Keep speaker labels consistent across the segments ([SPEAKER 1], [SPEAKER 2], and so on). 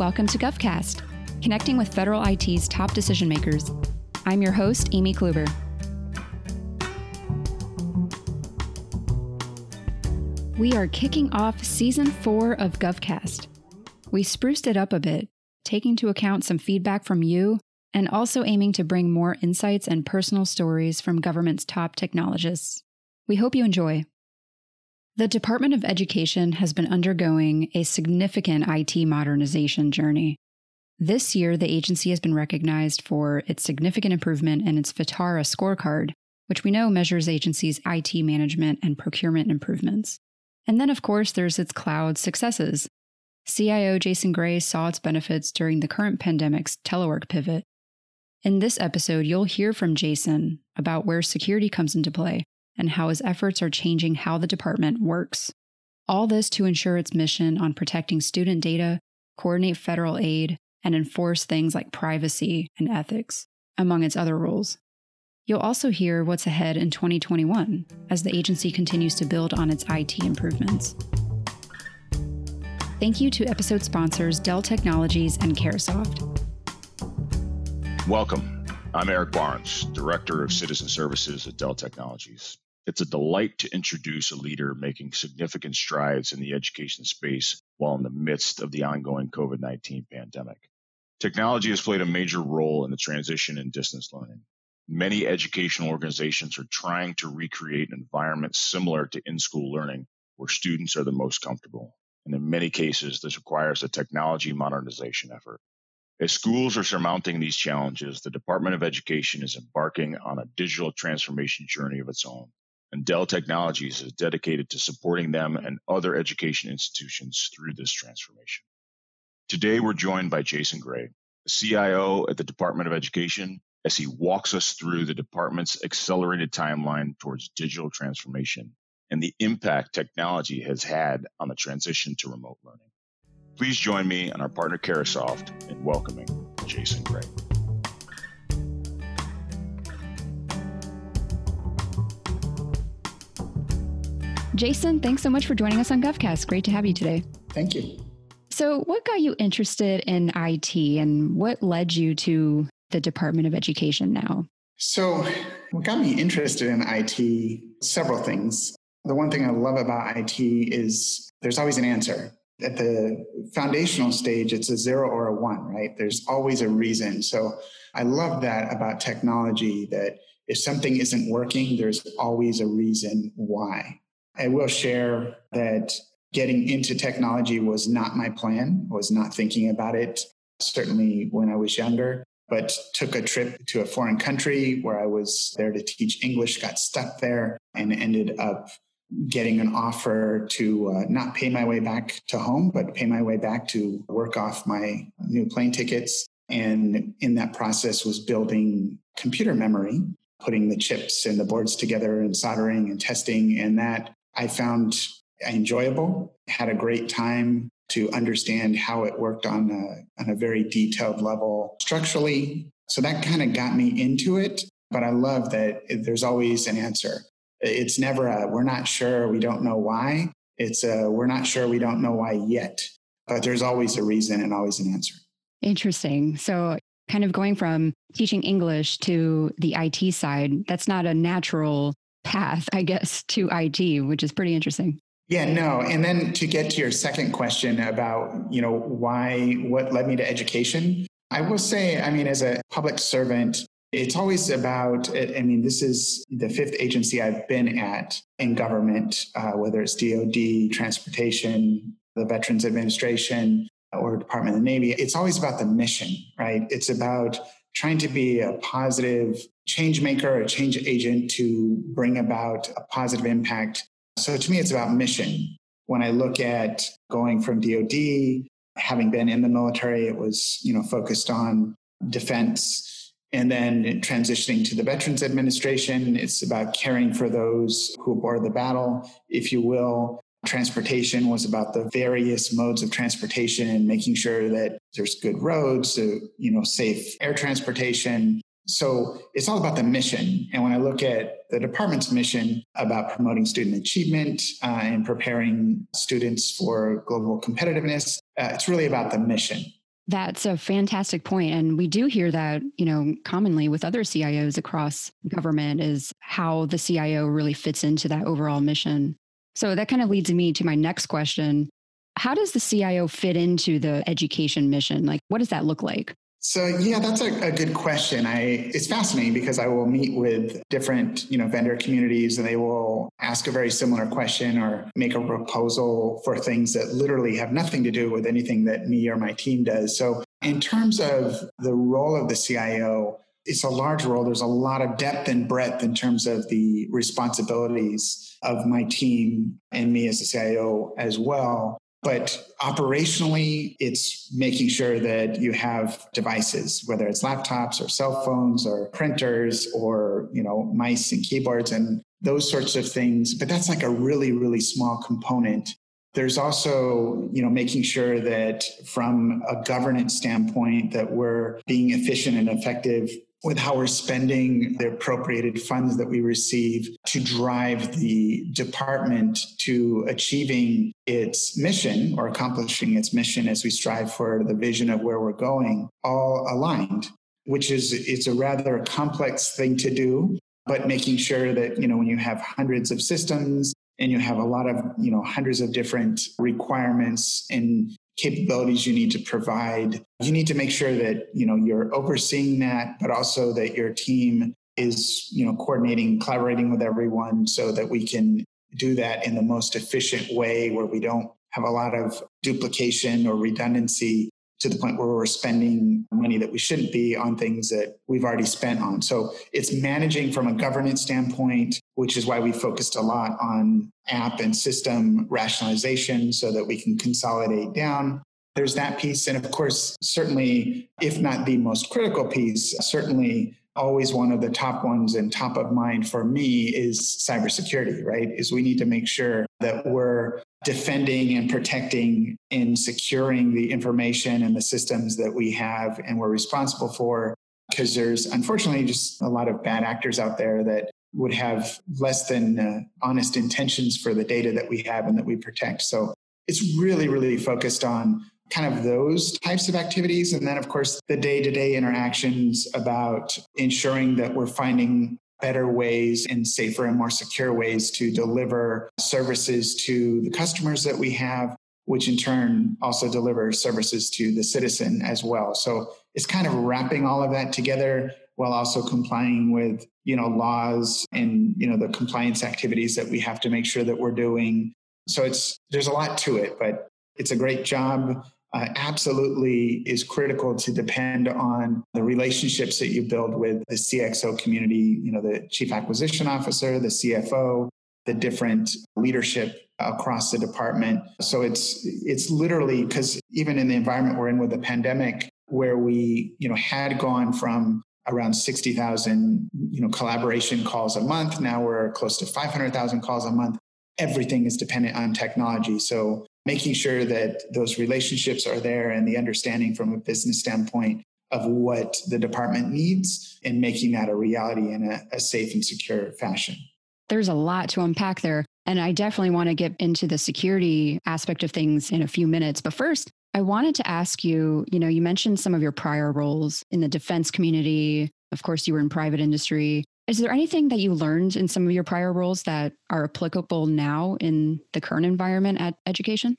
[SPEAKER 1] Welcome to GovCast, connecting with federal IT's top decision makers. I'm your host, Amy Kluber. We are kicking off season four of GovCast. We spruced it up a bit, taking into account some feedback from you and also aiming to bring more insights and personal stories from government's top technologists. We hope you enjoy. The Department of Education has been undergoing a significant IT modernization journey. This year, the agency has been recognized for its significant improvement in its FITARA scorecard, which we know measures agencies' IT management and procurement improvements. And then, of course, there's its cloud successes. CIO Jason Gray saw its benefits during the current pandemic's telework pivot. In this episode, you'll hear from Jason about where security comes into play and how his efforts are changing how the department works. All this to ensure its mission on protecting student data, coordinate federal aid, and enforce things like privacy and ethics, among its other roles. You'll also hear what's ahead in 2021 as the agency continues to build on its IT improvements. Thank you to episode sponsors Dell Technologies and Carahsoft.
[SPEAKER 2] Welcome. I'm Eric Barnes, Director of Citizen Services at Dell Technologies. It's a delight to introduce a leader making significant strides in the education space while in the midst of the ongoing COVID 19 pandemic. Technology has played a major role in the transition in distance learning. Many educational organizations are trying to recreate an environment similar to in school learning where students are the most comfortable. And in many cases, this requires a technology modernization effort. As schools are surmounting these challenges, the Department of Education is embarking on a digital transformation journey of its own. And Dell Technologies is dedicated to supporting them and other education institutions through this transformation. Today, we're joined by Jason Gray, CIO at the Department of Education, as he walks us through the department's accelerated timeline towards digital transformation and the impact technology has had on the transition to remote learning. Please join me and our partner Carahsoft in welcoming Jason Gray.
[SPEAKER 1] Jason, thanks so much for joining us on GovCast. Great to have you today.
[SPEAKER 3] Thank you.
[SPEAKER 1] So, what got you interested in IT and what led you to the Department of Education now?
[SPEAKER 3] So, what got me interested in IT, several things. The one thing I love about IT is there's always an answer at the foundational stage, it's a zero or a one, right? There's always a reason. So I love that about technology that if something isn't working, there's always a reason why. I will share that getting into technology was not my plan, was not thinking about it, certainly when I was younger, but took a trip to a foreign country where I was there to teach English, got stuck there, and ended up getting an offer to uh, not pay my way back to home, but pay my way back to work off my new plane tickets. And in that process was building computer memory, putting the chips and the boards together and soldering and testing. And that I found enjoyable, had a great time to understand how it worked on a, on a very detailed level structurally. So that kind of got me into it. But I love that there's always an answer. It's never a, we're not sure, we don't know why. It's a, we're not sure, we don't know why yet. But there's always a reason and always an answer.
[SPEAKER 1] Interesting. So, kind of going from teaching English to the IT side, that's not a natural path, I guess, to IT, which is pretty interesting.
[SPEAKER 3] Yeah, no. And then to get to your second question about, you know, why, what led me to education, I will say, I mean, as a public servant, it's always about, I mean, this is the fifth agency I've been at in government, uh, whether it's DOD, transportation, the Veterans Administration, or Department of the Navy. It's always about the mission, right? It's about trying to be a positive change maker, a change agent to bring about a positive impact. So to me, it's about mission. When I look at going from DOD, having been in the military, it was, you know, focused on defense and then transitioning to the Veterans Administration, it's about caring for those who bore the battle, if you will. Transportation was about the various modes of transportation and making sure that there's good roads, so, you know, safe air transportation. So it's all about the mission. And when I look at the department's mission about promoting student achievement uh, and preparing students for global competitiveness, uh, it's really about the mission.
[SPEAKER 1] That's a fantastic point. And we do hear that, you know, commonly with other CIOs across government is how the CIO really fits into that overall mission. So that kind of leads me to my next question. How does the CIO fit into the education mission? Like, what does that look like?
[SPEAKER 3] So yeah, that's a, a, good question. I it's fascinating because I will meet with different, you know, vendor communities and they will ask a very similar question or make a proposal for things that literally have nothing to do with anything that me or my team does. So in terms of the role of the CIO, it's a large role. There's a lot of depth and breadth in terms of the responsibilities of my team and me as a CIO as well. But operationally, it's making sure that you have devices, whether it's laptops or cell phones or printers or, you know, mice and keyboards and those sorts of things. But that's like a really, really small component. There's also, you know, making sure that from a governance standpoint that we're being efficient and effective with how we're spending the appropriated funds that we receive to drive the department to achieving its mission or accomplishing its mission as we strive for the vision of where we're going, all aligned, which is it's a rather complex thing to do, but making sure that, you know, when you have hundreds of systems and you have a lot of, you know, hundreds of different requirements and capabilities you need to provide. You need to make sure that, you know, you're overseeing that, but also that your team is, you know, coordinating, collaborating with everyone so that we can do that in the most efficient way where we don't have a lot of duplication or redundancy to the point where we're spending money that we shouldn't be on things that we've already spent on. So it's managing from a governance standpoint, which is why we focused a lot on app and system rationalization so that we can consolidate down. There's that piece. And of course, certainly, if not the most critical piece, certainly always one of the top ones and top of mind for me is cybersecurity, right? Is we need to make sure that we're defending and protecting and securing the information and the systems that we have and we're responsible for because there's unfortunately just a lot of bad actors out there that would have less than uh, honest intentions for the data that we have and that we protect so it's really really focused on kind of those types of activities. And then of course the day-to-day interactions about ensuring that we're finding better ways and safer and more secure ways to deliver services to the customers that we have, which in turn also deliver services to the citizen as well. So it's kind of wrapping all of that together while also complying with you know laws and you know the compliance activities that we have to make sure that we're doing. So it's there's a lot to it but it's a great job uh, absolutely is critical to depend on the relationships that you build with the CXO community, you know, the chief acquisition officer, the CFO, the different leadership across the department. So it's it's literally because even in the environment we're in with the pandemic, where we you know had gone from around 60,000 you know collaboration calls a month, now we're close to 500,000 calls a month. Everything is dependent on technology. So making sure that those relationships are there and the understanding from a business standpoint of what the department needs and making that a reality in a, a safe and secure fashion.
[SPEAKER 1] There's a lot to unpack there. And I definitely want to get into the security aspect of things in a few minutes. But first, I wanted to ask you you know, you mentioned some of your prior roles in the defense community. Of course, you were in private industry. Is there anything that you learned in some of your prior roles that are applicable now in the current environment at education?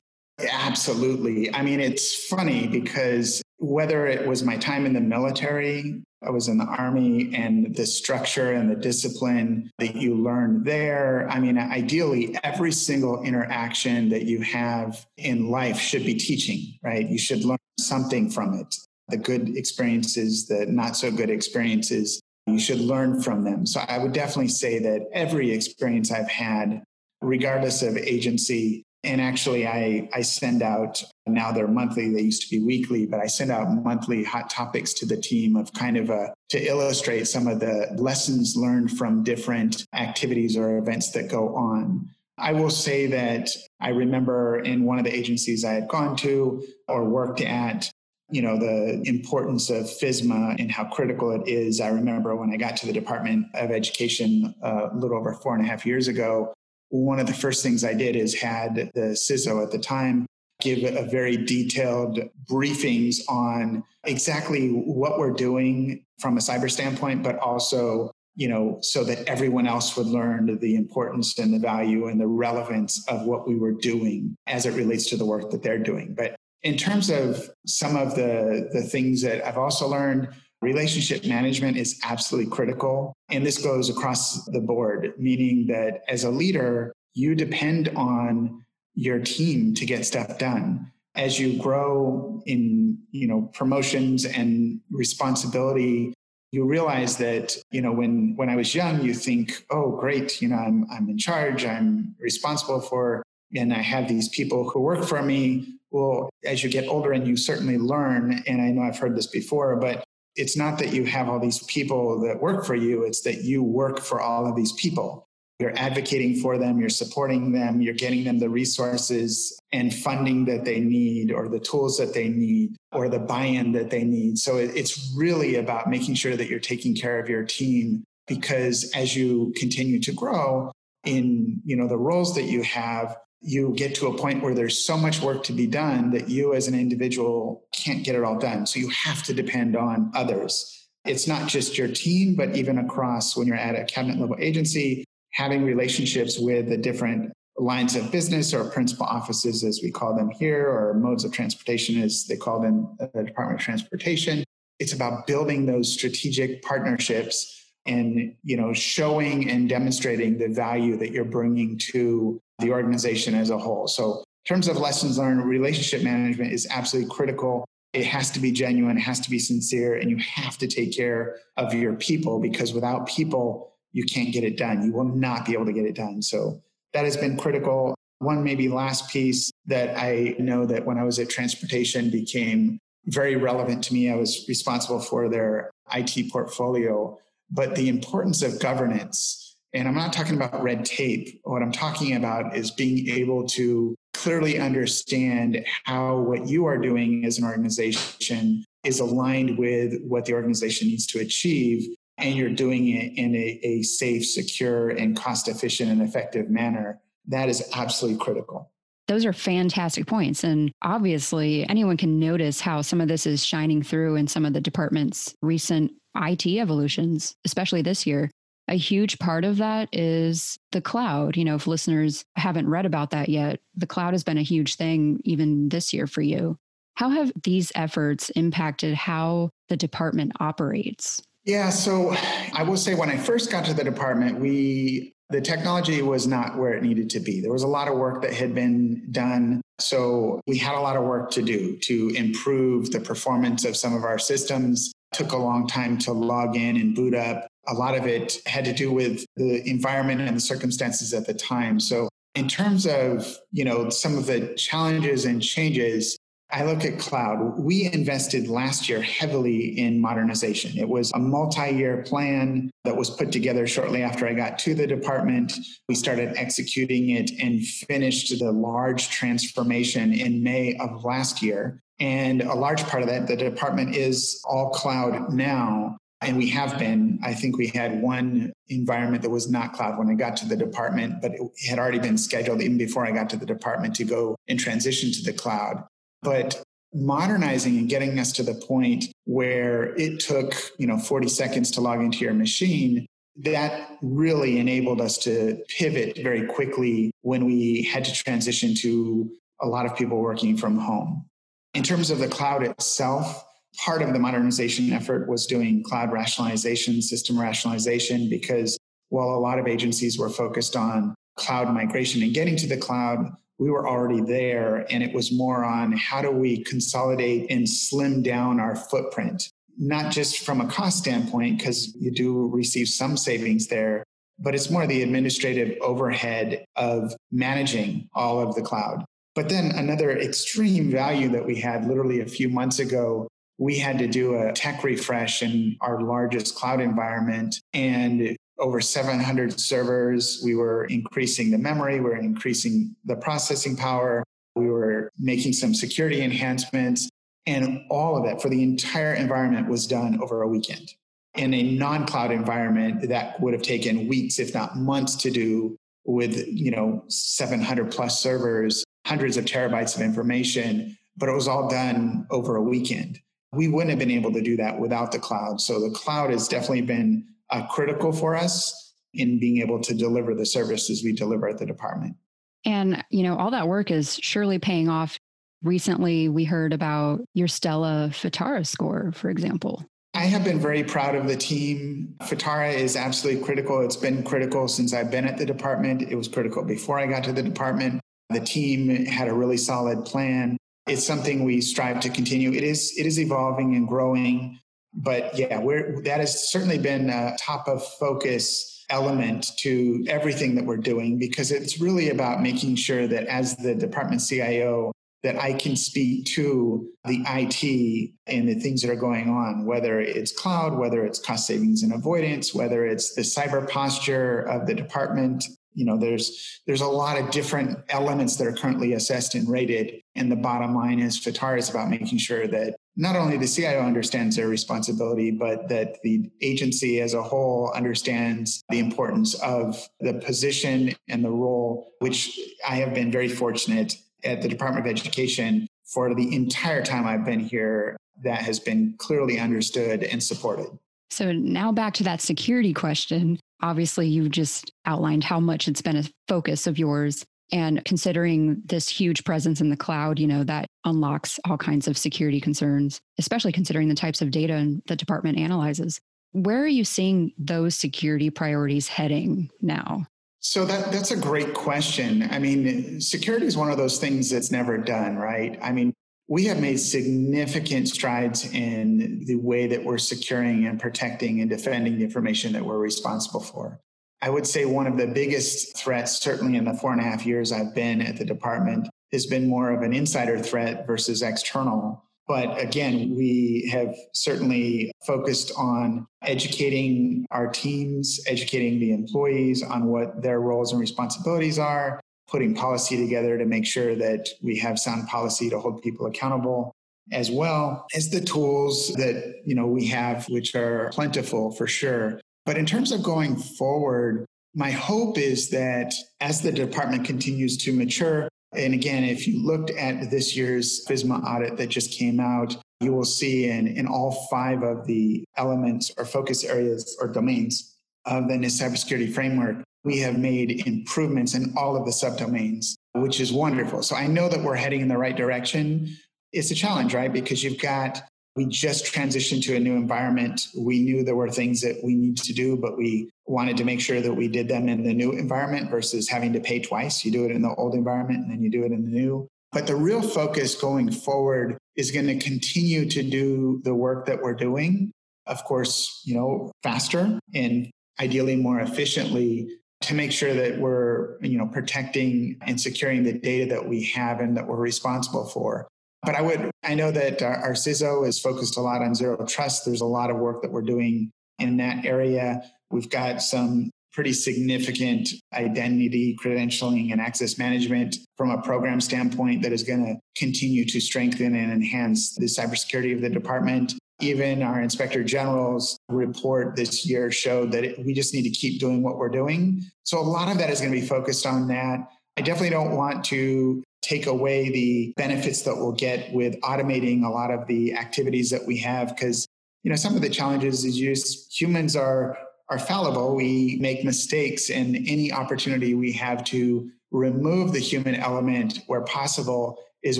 [SPEAKER 3] Absolutely. I mean, it's funny because whether it was my time in the military, I was in the army, and the structure and the discipline that you learn there. I mean, ideally, every single interaction that you have in life should be teaching, right? You should learn something from it the good experiences, the not so good experiences you should learn from them. So I would definitely say that every experience I've had, regardless of agency, and actually I, I send out now they're monthly, they used to be weekly, but I send out monthly hot topics to the team of kind of a to illustrate some of the lessons learned from different activities or events that go on. I will say that I remember in one of the agencies I had gone to or worked at, you know the importance of FISMA and how critical it is. I remember when I got to the Department of Education uh, a little over four and a half years ago. One of the first things I did is had the CISO at the time give a very detailed briefings on exactly what we're doing from a cyber standpoint, but also you know, so that everyone else would learn the importance and the value and the relevance of what we were doing as it relates to the work that they're doing. But in terms of some of the, the things that I've also learned, relationship management is absolutely critical. And this goes across the board, meaning that as a leader, you depend on your team to get stuff done. As you grow in, you know, promotions and responsibility, you realize that, you know, when when I was young, you think, oh, great, you know, I'm I'm in charge, I'm responsible for, and I have these people who work for me. Well, as you get older and you certainly learn, and I know I've heard this before, but it's not that you have all these people that work for you, it's that you work for all of these people. You're advocating for them, you're supporting them, you're getting them the resources and funding that they need, or the tools that they need, or the buy in that they need. So it's really about making sure that you're taking care of your team because as you continue to grow in you know the roles that you have you get to a point where there's so much work to be done that you as an individual can't get it all done. So you have to depend on others. It's not just your team, but even across when you're at a cabinet level agency, having relationships with the different lines of business or principal offices, as we call them here, or modes of transportation, as they call them the Department of Transportation. It's about building those strategic partnerships and you know showing and demonstrating the value that you're bringing to the organization as a whole. So, in terms of lessons learned, relationship management is absolutely critical. It has to be genuine, it has to be sincere, and you have to take care of your people because without people, you can't get it done. You will not be able to get it done. So, that has been critical. One maybe last piece that I know that when I was at transportation became very relevant to me. I was responsible for their IT portfolio, but the importance of governance and I'm not talking about red tape. What I'm talking about is being able to clearly understand how what you are doing as an organization is aligned with what the organization needs to achieve. And you're doing it in a, a safe, secure, and cost efficient and effective manner. That is absolutely critical.
[SPEAKER 1] Those are fantastic points. And obviously, anyone can notice how some of this is shining through in some of the department's recent IT evolutions, especially this year. A huge part of that is the cloud. You know, if listeners haven't read about that yet, the cloud has been a huge thing even this year for you. How have these efforts impacted how the department operates?
[SPEAKER 3] Yeah, so I will say when I first got to the department, we the technology was not where it needed to be. There was a lot of work that had been done. So we had a lot of work to do to improve the performance of some of our systems. Took a long time to log in and boot up a lot of it had to do with the environment and the circumstances at the time. So in terms of, you know, some of the challenges and changes, I look at cloud. We invested last year heavily in modernization. It was a multi year plan that was put together shortly after I got to the department. We started executing it and finished the large transformation in May of last year. And a large part of that, the department is all cloud now. And we have been. I think we had one environment that was not cloud when I got to the department, but it had already been scheduled even before I got to the department to go and transition to the cloud. But modernizing and getting us to the point where it took, you know, 40 seconds to log into your machine, that really enabled us to pivot very quickly when we had to transition to a lot of people working from home. In terms of the cloud itself, part of the modernization effort was doing cloud rationalization, system rationalization, because while a lot of agencies were focused on cloud migration and getting to the cloud, we were already there. And it was more on how do we consolidate and slim down our footprint, not just from a cost standpoint, because you do receive some savings there, but it's more the administrative overhead of managing all of the cloud. But then another extreme value that we had literally a few months ago we had to do a tech refresh in our largest cloud environment and over 700 servers. We were increasing the memory, we were increasing the processing power, we were making some security enhancements, and all of that for the entire environment was done over a weekend. In a non-cloud environment, that would have taken weeks, if not months, to do with you know 700 plus servers hundreds of terabytes of information, but it was all done over a weekend. We wouldn't have been able to do that without the cloud. So the cloud has definitely been uh, critical for us in being able to deliver the services we deliver at the department.
[SPEAKER 1] And, you know, all that work is surely paying off. Recently, we heard about your Stella FITARA score, for example.
[SPEAKER 3] I have been very proud of the team. FITARA is absolutely critical. It's been critical since I've been at the department. It was critical before I got to the department. The team had a really solid plan. It's something we strive to continue. It is it is evolving and growing, but yeah, we're that has certainly been a top of focus element to everything that we're doing because it's really about making sure that as the department CIO that I can speak to the IT and the things that are going on, whether it's cloud, whether it's cost savings and avoidance, whether it's the cyber posture of the department. You know, there's there's a lot of different elements that are currently assessed and rated. And the bottom line is FITARA is about making sure that not only the CIO understands their responsibility, but that the agency as a whole understands the importance of the position and the role, which I have been very fortunate at the Department of Education for the entire time I've been here that has been clearly understood and supported.
[SPEAKER 1] So now back to that security question. Obviously, you just outlined how much it's been a focus of yours. And considering this huge presence in the cloud, you know, that unlocks all kinds of security concerns, especially considering the types of data the department analyzes. Where are you seeing those security priorities heading now?
[SPEAKER 3] So that that's a great question. I mean, security is one of those things that's never done, right? I mean, we have made significant strides in the way that we're securing and protecting and defending the information that we're responsible for. I would say one of the biggest threats, certainly in the four and a half years I've been at the department, has been more of an insider threat versus external. But again, we have certainly focused on educating our teams, educating the employees on what their roles and responsibilities are, putting policy together to make sure that we have sound policy to hold people accountable as well as the tools that you know we have which are plentiful for sure but in terms of going forward my hope is that as the department continues to mature and again, if you looked at this year's FISMA audit that just came out, you will see in, in all five of the elements or focus areas or domains of the NIST cybersecurity framework, we have made improvements in all of the subdomains, which is wonderful. So I know that we're heading in the right direction. It's a challenge, right? Because you've got we just transitioned to a new environment. We knew there were things that we need to do, but we wanted to make sure that we did them in the new environment versus having to pay twice. You do it in the old environment and then you do it in the new. But the real focus going forward is going to continue to do the work that we're doing. Of course, you know, faster and ideally more efficiently to make sure that we're, you know, protecting and securing the data that we have and that we're responsible for. But I would, I know that uh, our, our CISO is focused a lot on zero trust. There's a lot of work that we're doing in that area. We've got some pretty significant identity credentialing and access management from a program standpoint that is going to continue to strengthen and enhance the cybersecurity of the department. Even our inspector general's report this year showed that we just need to keep doing what we're doing. So a lot of that is going to be focused on that. I definitely don't want to take away the benefits that we'll get with automating a lot of the activities that we have because you know some of the challenges is just humans are are fallible. We make mistakes and any opportunity we have to remove the human element where possible is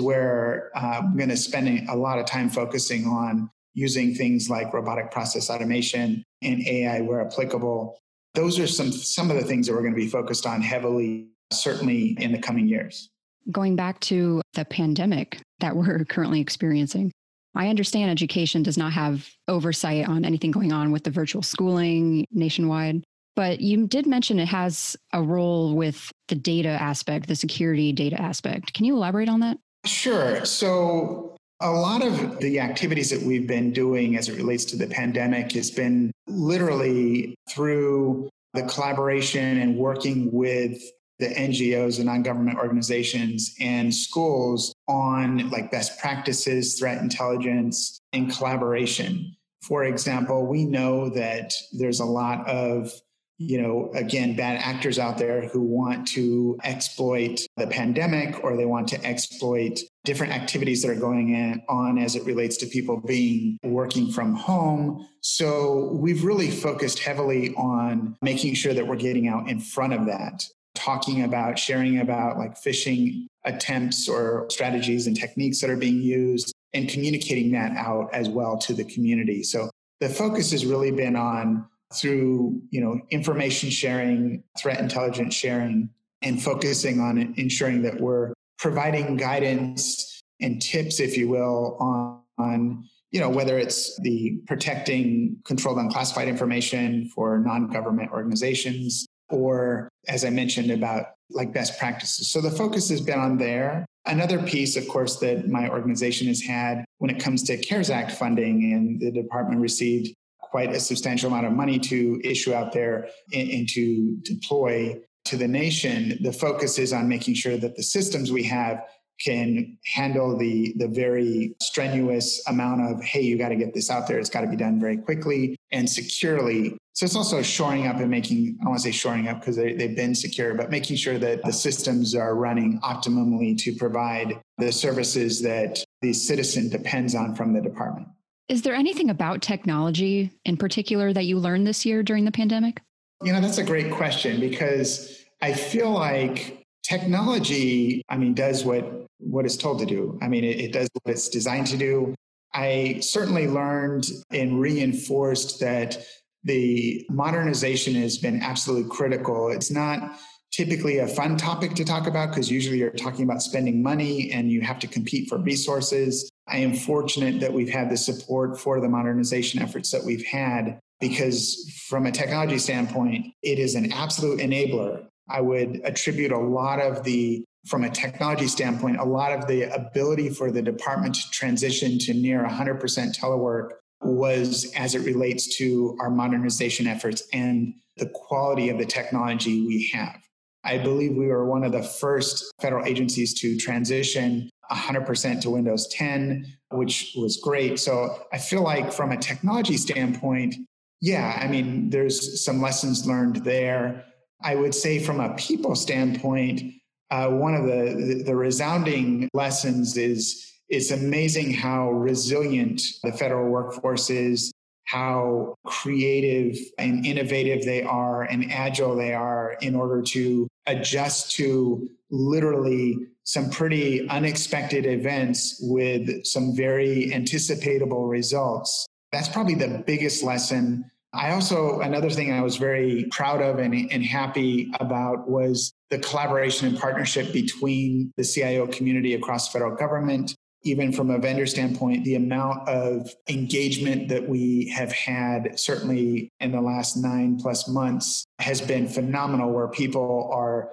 [SPEAKER 3] where uh, i'm going to spend a lot of time focusing on using things like robotic process automation and ai where applicable. Those are some some of the things that we're going to be focused on heavily certainly in the coming years
[SPEAKER 1] Going back to the pandemic that we're currently experiencing, I understand education does not have oversight on anything going on with the virtual schooling nationwide, but you did mention it has a role with the data aspect, the security data aspect. Can you elaborate on that?
[SPEAKER 3] Sure. So, a lot of the activities that we've been doing as it relates to the pandemic has been literally through the collaboration and working with the NGOs and non-government organizations and schools on like best practices, threat intelligence, and collaboration. For example, we know that there's a lot of you know, again, bad actors out there who want to exploit the pandemic or they want to exploit different activities that are going on as it relates to people being working from home. So we've really focused heavily on making sure that we're getting out in front of that, talking about, sharing about like phishing attempts or strategies and techniques that are being used and communicating that out as well to the community. So the focus has really been on through, you know, information sharing, threat intelligence sharing, and focusing on ensuring that we're providing guidance and tips, if you will, on, on you know, whether it's the protecting controlled unclassified information for non-government organizations, or as I mentioned about like best practices. So the focus has been on there. Another piece, of course, that my organization has had when it comes to CARES Act funding, and the department received quite a substantial amount of money to issue out there and, to deploy to the nation. The focus is on making sure that the systems we have can handle the the very strenuous amount of hey you got to get this out there. It's got to be done very quickly and securely. So it's also shoring up and making i don't want to say shoring up because they, they've been secure but making sure that the systems are running optimally to provide the services that the citizen depends on from the department.
[SPEAKER 1] Is there anything about technology in particular that you learned this year during the pandemic?
[SPEAKER 3] You know that's a great question because i feel like technology i mean does what what it's told to do. I mean it, it, does what it's designed to do. I certainly learned and reinforced that the modernization has been absolutely critical. It's not typically a fun topic to talk about because usually you're talking about spending money and you have to compete for resources. I am fortunate that we've had the support for the modernization efforts that we've had because from a technology standpoint, it is an absolute enabler I would attribute a lot of the, from a technology standpoint, a lot of the ability for the department to transition to near 100% telework was as it relates to our modernization efforts and the quality of the technology we have. I believe we were one of the first federal agencies to transition 100% to Windows 10, which was great. So I feel like from a technology standpoint, yeah, I mean, there's some lessons learned there. I would say, from a people standpoint, uh, one of the, the, the resounding lessons is it's amazing how resilient the federal workforce is, how creative and innovative they are, and agile they are in order to adjust to literally some pretty unexpected events with some very anticipatable results. That's probably the biggest lesson I also, another thing I was very proud of and, and, happy about was the collaboration and partnership between the CIO community across federal government. Even from a vendor standpoint, the amount of engagement that we have had, certainly in the last nine plus months, has been phenomenal, where people are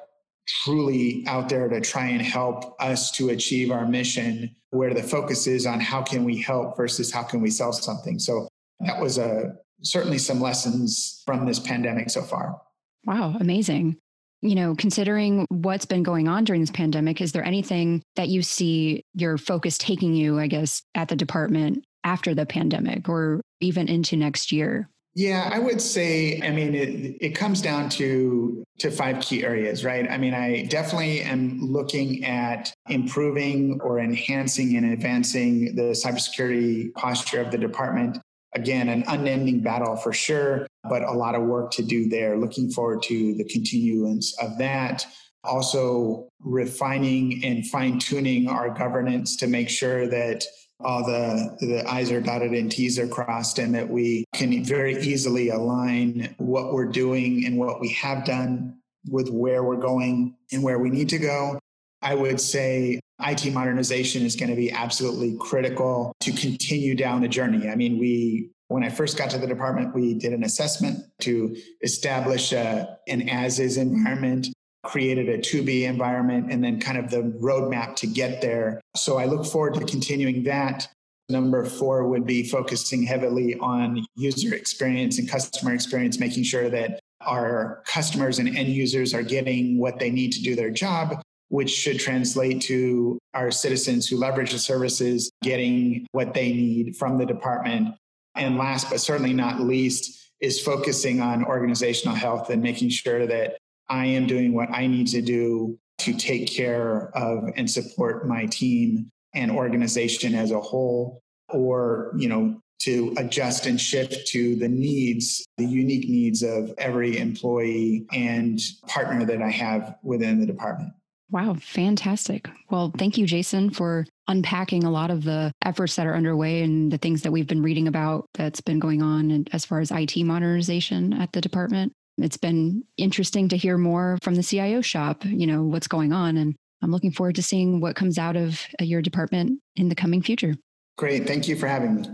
[SPEAKER 3] truly out there to try and help us to achieve our mission, where the focus is on how can we help versus how can we sell something. So that was a certainly some lessons from this pandemic so far.
[SPEAKER 1] Wow, amazing. You know, considering what's been going on during this pandemic, is there anything that you see your focus taking you, I guess, at the department after the pandemic or even into next year?
[SPEAKER 3] Yeah, I would say, I mean, it, it comes down to to five key areas, right? I mean, I definitely am looking at improving or enhancing and advancing the cybersecurity posture of the department. Again, an unending battle for sure, but a lot of work to do there. Looking forward to the continuance of that. Also, refining and fine tuning our governance to make sure that all the, the I's are dotted and T's are crossed, and that we can very easily align what we're doing and what we have done with where we're going and where we need to go. I would say IT modernization is going to be absolutely critical to continue down the journey. I mean, we when I first got to the department, we did an assessment to establish a, an as is environment, created a to be environment, and then kind of the roadmap to get there. So I look forward to continuing that. Number four would be focusing heavily on user experience and customer experience, making sure that our customers and end users are getting what they need to do their job which should translate to our citizens who leverage the services getting what they need from the department. And last but certainly not least, is focusing on organizational health and making sure that I am doing what I need to do to take care of and support my team and organization as a whole or you know to adjust and shift to the needs the unique needs of every employee and partner that i have within the department
[SPEAKER 1] Wow, fantastic. Well, thank you, Jason, for unpacking a lot of the efforts that are underway and the things that we've been reading about that's been going on as far as IT modernization at the department. It's been interesting to hear more from the CIO shop, you know, what's going on. And I'm looking forward to seeing what comes out of uh, your department in the coming future.
[SPEAKER 3] Great. Thank you for having me.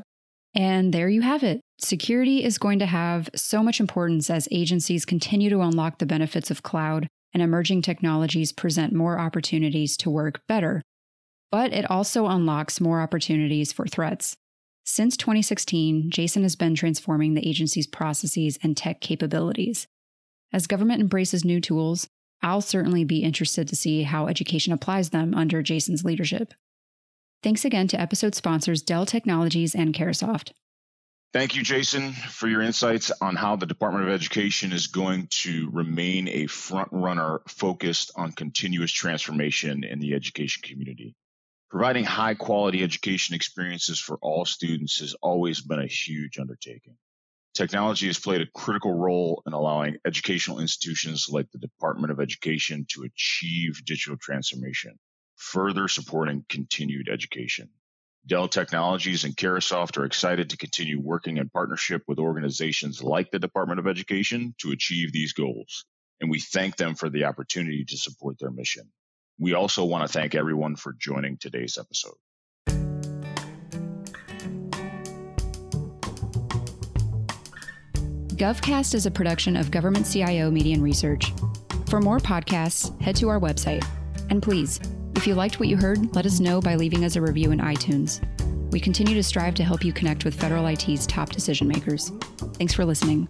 [SPEAKER 1] And there you have it. Security is going to have so much importance as agencies continue to unlock the benefits of cloud and emerging technologies present more opportunities to work better. But it also unlocks more opportunities for threats. Since 2016, Jason has been transforming the agency's processes and tech capabilities. As government embraces new tools, I'll certainly be interested to see how education applies them under Jason's leadership. Thanks again to episode sponsors Dell Technologies and Carahsoft.
[SPEAKER 2] Thank you, Jason, for your insights on how the Department of Education is going to remain a front runner focused on continuous transformation in the education community. Providing high quality education experiences for all students has always been a huge undertaking. Technology has played a critical role in allowing educational institutions like the Department of Education to achieve digital transformation, further supporting continued education. Dell Technologies and Carahsoft are excited to continue working in partnership with organizations like the Department of Education to achieve these goals, and we thank them for the opportunity to support their mission. We also want to thank everyone for joining today's episode.
[SPEAKER 1] GovCast is a production of Government CIO Media and Research. For more podcasts, head to our website. And please, if you liked what you heard, let us know by leaving us a review in iTunes. We continue to strive to help you connect with federal IT's top decision makers. Thanks for listening.